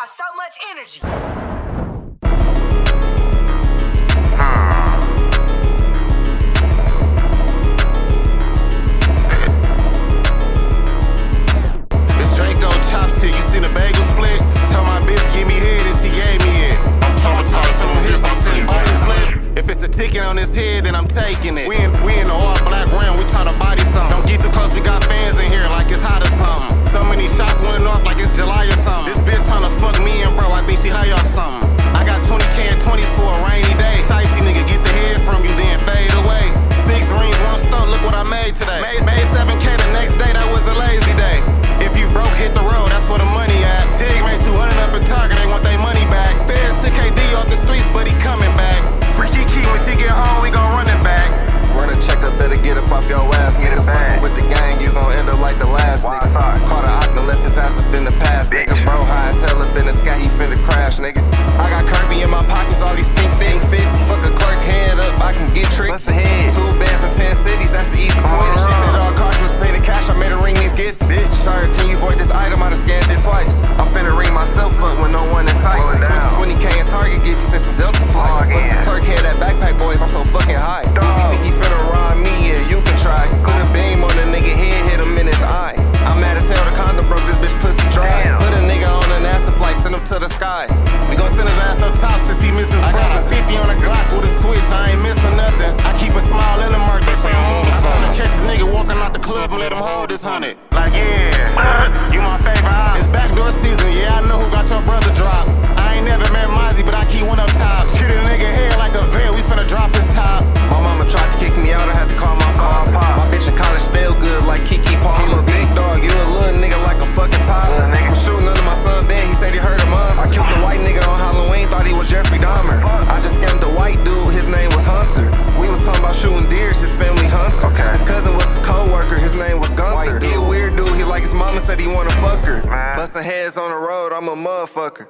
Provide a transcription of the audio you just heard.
got so much energy. This Draco chop shit, you seen a bagel split? Tell my bitch, give me head, and she gave me it. I'm traumatized from his, I'm seeing bonus flip. If it's a ticket on his head, then I'm taking it. We in, we in the all black round, we try to body something. Don't get too close, we got fans. off your way. and let them hold this honey. Like, yeah. said he wanna fuck her. Bustin' heads on the road, I'm a motherfucker.